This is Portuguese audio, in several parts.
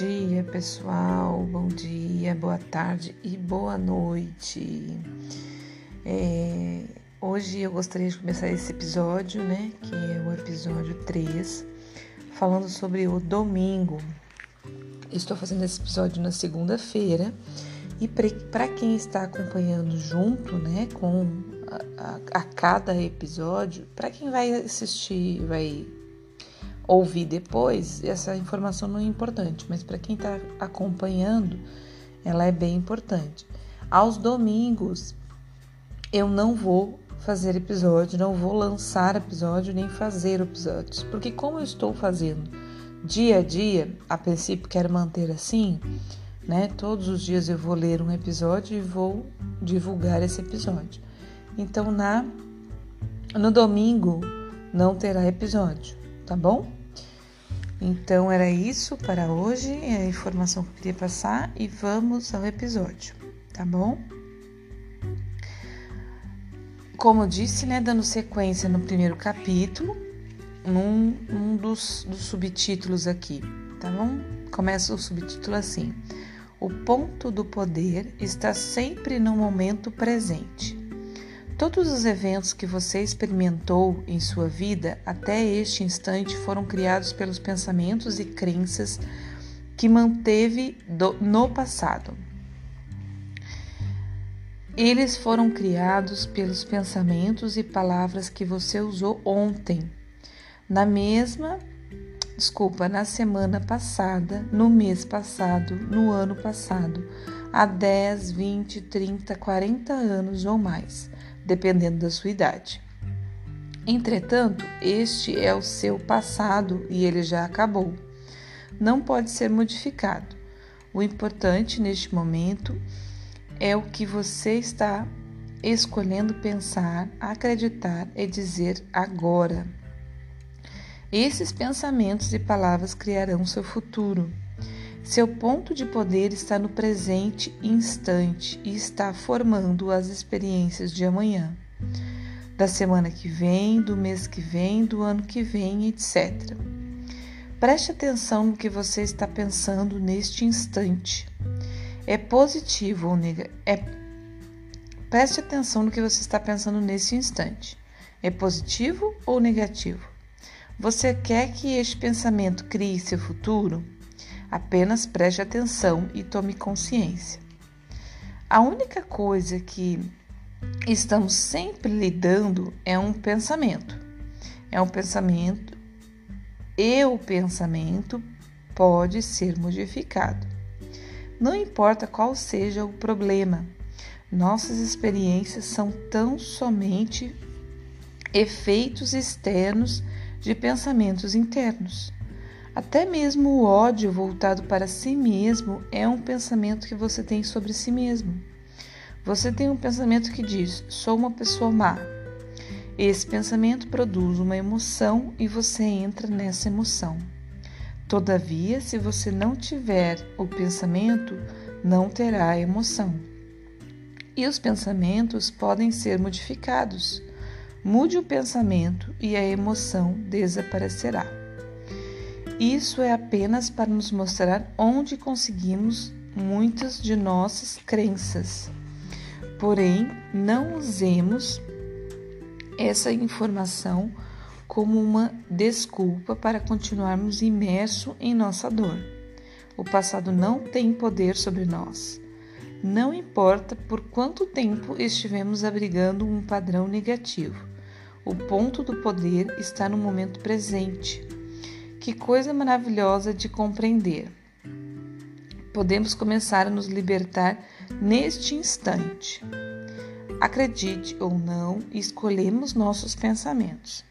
dia, pessoal. Bom dia, boa tarde e boa noite. É, hoje eu gostaria de começar esse episódio, né? Que é o episódio 3, falando sobre o domingo. Estou fazendo esse episódio na segunda-feira e para quem está acompanhando junto, né, com a, a, a cada episódio, para quem vai assistir, vai ouvir depois, essa informação não é importante, mas para quem está acompanhando, ela é bem importante. Aos domingos, eu não vou fazer episódio, não vou lançar episódio nem fazer episódios, porque como eu estou fazendo dia a dia, a princípio quero manter assim, né? Todos os dias eu vou ler um episódio e vou divulgar esse episódio. Então na no domingo não terá episódio, tá bom? Então era isso para hoje, é a informação que eu queria passar e vamos ao episódio, tá bom? Como eu disse, né, dando sequência no primeiro capítulo, num, num dos, dos subtítulos aqui, tá bom? Começa o subtítulo assim: O ponto do poder está sempre no momento presente. Todos os eventos que você experimentou em sua vida até este instante foram criados pelos pensamentos e crenças que manteve do, no passado. Eles foram criados pelos pensamentos e palavras que você usou ontem, na mesma, desculpa, na semana passada, no mês passado, no ano passado, há 10, 20, 30, 40 anos ou mais dependendo da sua idade. Entretanto, este é o seu passado e ele já acabou. Não pode ser modificado. O importante neste momento é o que você está escolhendo pensar, acreditar e dizer agora. Esses pensamentos e palavras criarão seu futuro. Seu ponto de poder está no presente instante e está formando as experiências de amanhã, da semana que vem, do mês que vem, do ano que vem, etc. Preste atenção no que você está pensando neste instante. É positivo ou negativo? É... Preste atenção no que você está pensando nesse instante. É positivo ou negativo? Você quer que este pensamento crie seu futuro? Apenas preste atenção e tome consciência. A única coisa que estamos sempre lidando é um pensamento. É um pensamento e o pensamento pode ser modificado. Não importa qual seja o problema, nossas experiências são tão somente efeitos externos de pensamentos internos. Até mesmo o ódio voltado para si mesmo é um pensamento que você tem sobre si mesmo. Você tem um pensamento que diz: sou uma pessoa má. Esse pensamento produz uma emoção e você entra nessa emoção. Todavia, se você não tiver o pensamento, não terá emoção. E os pensamentos podem ser modificados. Mude o pensamento e a emoção desaparecerá. Isso é apenas para nos mostrar onde conseguimos muitas de nossas crenças. Porém, não usemos essa informação como uma desculpa para continuarmos imersos em nossa dor. O passado não tem poder sobre nós. Não importa por quanto tempo estivemos abrigando um padrão negativo, o ponto do poder está no momento presente. Que coisa maravilhosa de compreender. Podemos começar a nos libertar neste instante. Acredite ou não, escolhemos nossos pensamentos.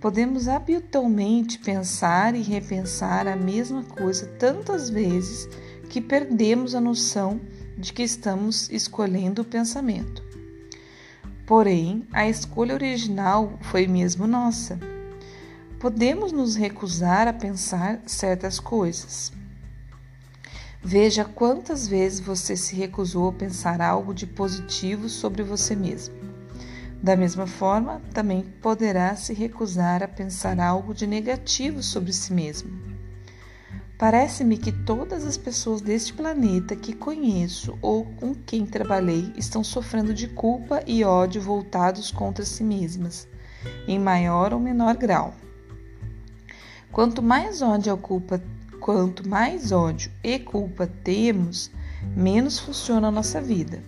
Podemos habitualmente pensar e repensar a mesma coisa tantas vezes que perdemos a noção de que estamos escolhendo o pensamento. Porém, a escolha original foi mesmo nossa podemos nos recusar a pensar certas coisas. Veja quantas vezes você se recusou a pensar algo de positivo sobre você mesmo. Da mesma forma, também poderá se recusar a pensar algo de negativo sobre si mesmo. Parece-me que todas as pessoas deste planeta que conheço ou com quem trabalhei estão sofrendo de culpa e ódio voltados contra si mesmas, em maior ou menor grau. Quanto mais ódio, culpa, quanto mais ódio e culpa temos, menos funciona a nossa vida.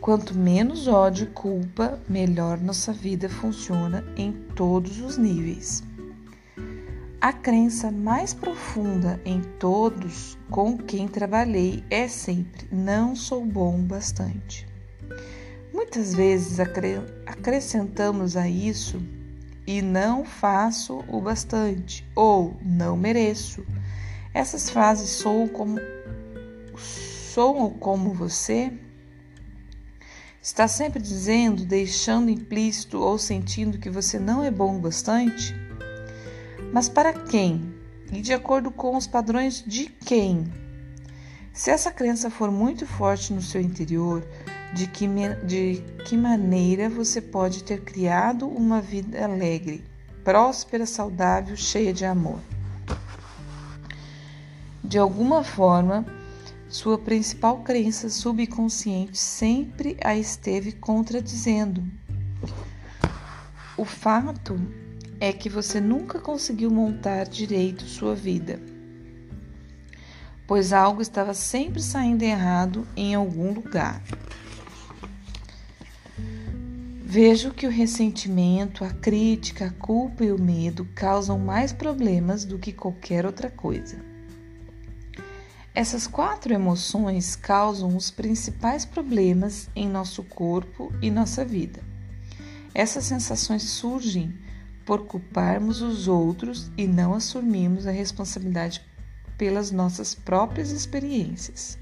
Quanto menos ódio e culpa, melhor nossa vida funciona em todos os níveis. A crença mais profunda em todos com quem trabalhei é sempre: não sou bom bastante. Muitas vezes acrescentamos a isso e não faço o bastante ou não mereço. Essas frases soam como soam como você está sempre dizendo, deixando implícito ou sentindo que você não é bom bastante? Mas para quem? E de acordo com os padrões de quem? Se essa crença for muito forte no seu interior, de que, de que maneira você pode ter criado uma vida alegre, próspera, saudável, cheia de amor? De alguma forma, sua principal crença subconsciente sempre a esteve contradizendo. O fato é que você nunca conseguiu montar direito sua vida, pois algo estava sempre saindo errado em algum lugar. Vejo que o ressentimento, a crítica, a culpa e o medo causam mais problemas do que qualquer outra coisa. Essas quatro emoções causam os principais problemas em nosso corpo e nossa vida. Essas sensações surgem por culparmos os outros e não assumirmos a responsabilidade pelas nossas próprias experiências.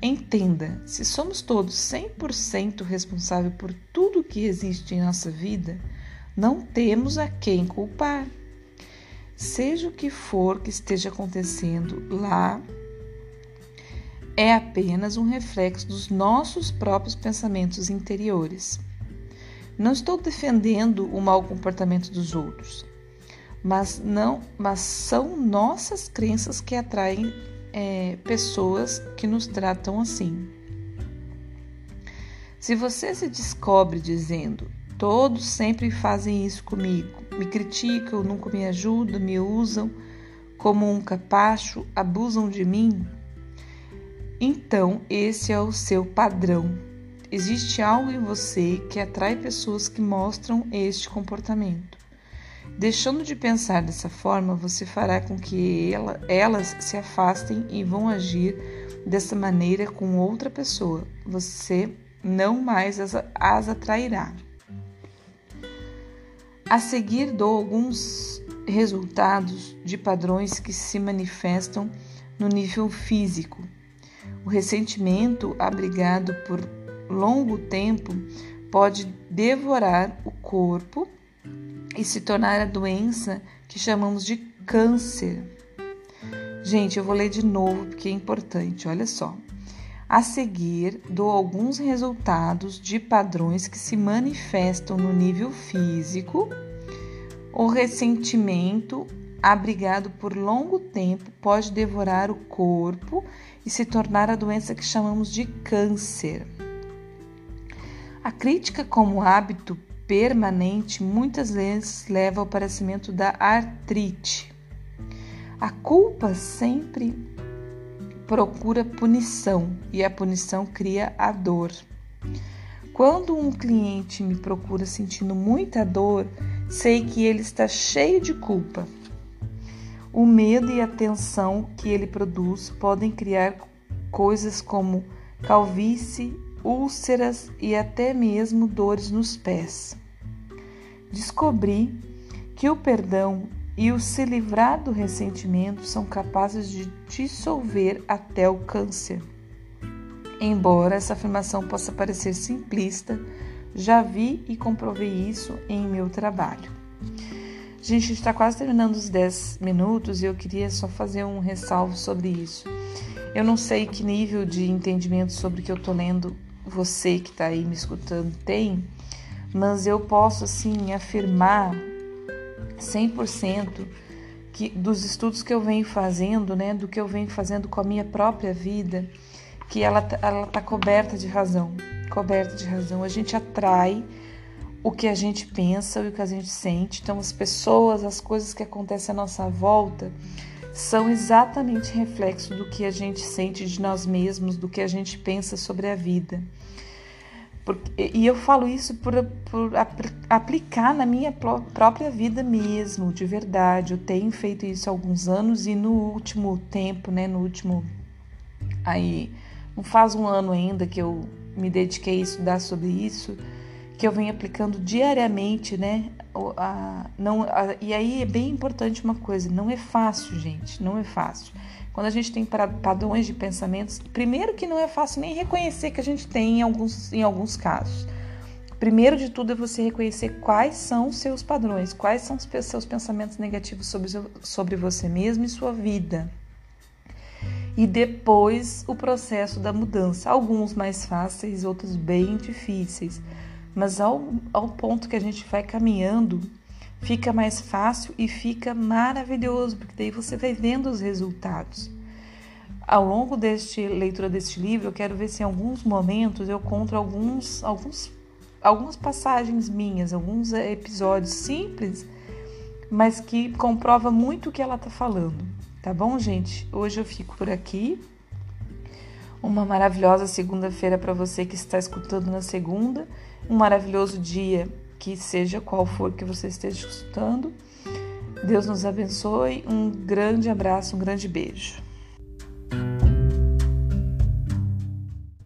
Entenda, se somos todos 100% responsáveis por tudo que existe em nossa vida, não temos a quem culpar. Seja o que for que esteja acontecendo lá, é apenas um reflexo dos nossos próprios pensamentos interiores. Não estou defendendo o mau comportamento dos outros, mas não, mas são nossas crenças que atraem é, pessoas que nos tratam assim. Se você se descobre dizendo todos sempre fazem isso comigo, me criticam, nunca me ajudam, me usam como um capacho, abusam de mim, então esse é o seu padrão Existe algo em você que atrai pessoas que mostram este comportamento. Deixando de pensar dessa forma, você fará com que ela, elas se afastem e vão agir dessa maneira com outra pessoa. Você não mais as, as atrairá. A seguir, dou alguns resultados de padrões que se manifestam no nível físico. O ressentimento, abrigado por longo tempo pode devorar o corpo e se tornar a doença que chamamos de câncer. Gente, eu vou ler de novo porque é importante, olha só. A seguir, dou alguns resultados de padrões que se manifestam no nível físico. O ressentimento, abrigado por longo tempo, pode devorar o corpo e se tornar a doença que chamamos de câncer. A crítica como hábito permanente muitas vezes leva ao aparecimento da artrite. A culpa sempre procura punição e a punição cria a dor. Quando um cliente me procura sentindo muita dor, sei que ele está cheio de culpa. O medo e a tensão que ele produz podem criar coisas como calvície, úlceras e até mesmo dores nos pés. Descobri que o perdão e o se livrar do ressentimento são capazes de dissolver até o câncer. Embora essa afirmação possa parecer simplista, já vi e comprovei isso em meu trabalho. Gente, está quase terminando os 10 minutos e eu queria só fazer um ressalvo sobre isso. Eu não sei que nível de entendimento sobre o que eu estou lendo você que está aí me escutando tem, mas eu posso assim afirmar 100% que, dos estudos que eu venho fazendo, né, do que eu venho fazendo com a minha própria vida, que ela, tá, ela tá coberta de razão, coberta de razão. A gente atrai o que a gente pensa e o que a gente sente. Então, as pessoas, as coisas que acontecem à nossa volta são exatamente reflexo do que a gente sente de nós mesmos, do que a gente pensa sobre a vida. E eu falo isso por, por aplicar na minha própria vida mesmo, de verdade. Eu tenho feito isso há alguns anos e no último tempo, né, no último aí não faz um ano ainda que eu me dediquei a estudar sobre isso, que eu venho aplicando diariamente, né? A, não, a, e aí é bem importante uma coisa, não é fácil, gente, não é fácil. Quando a gente tem padrões de pensamentos, primeiro que não é fácil nem reconhecer que a gente tem em alguns, em alguns casos. Primeiro de tudo é você reconhecer quais são os seus padrões, quais são os seus pensamentos negativos sobre, sobre você mesmo e sua vida. E depois o processo da mudança, alguns mais fáceis, outros bem difíceis. Mas ao, ao ponto que a gente vai caminhando, fica mais fácil e fica maravilhoso, porque daí você vai vendo os resultados. Ao longo deste leitura deste livro, eu quero ver se em alguns momentos eu conto alguns, alguns, algumas passagens minhas, alguns episódios simples, mas que comprova muito o que ela está falando. Tá bom, gente? Hoje eu fico por aqui. Uma maravilhosa segunda-feira para você que está escutando na segunda. Um maravilhoso dia que seja qual for que você esteja escutando. Deus nos abençoe. Um grande abraço, um grande beijo.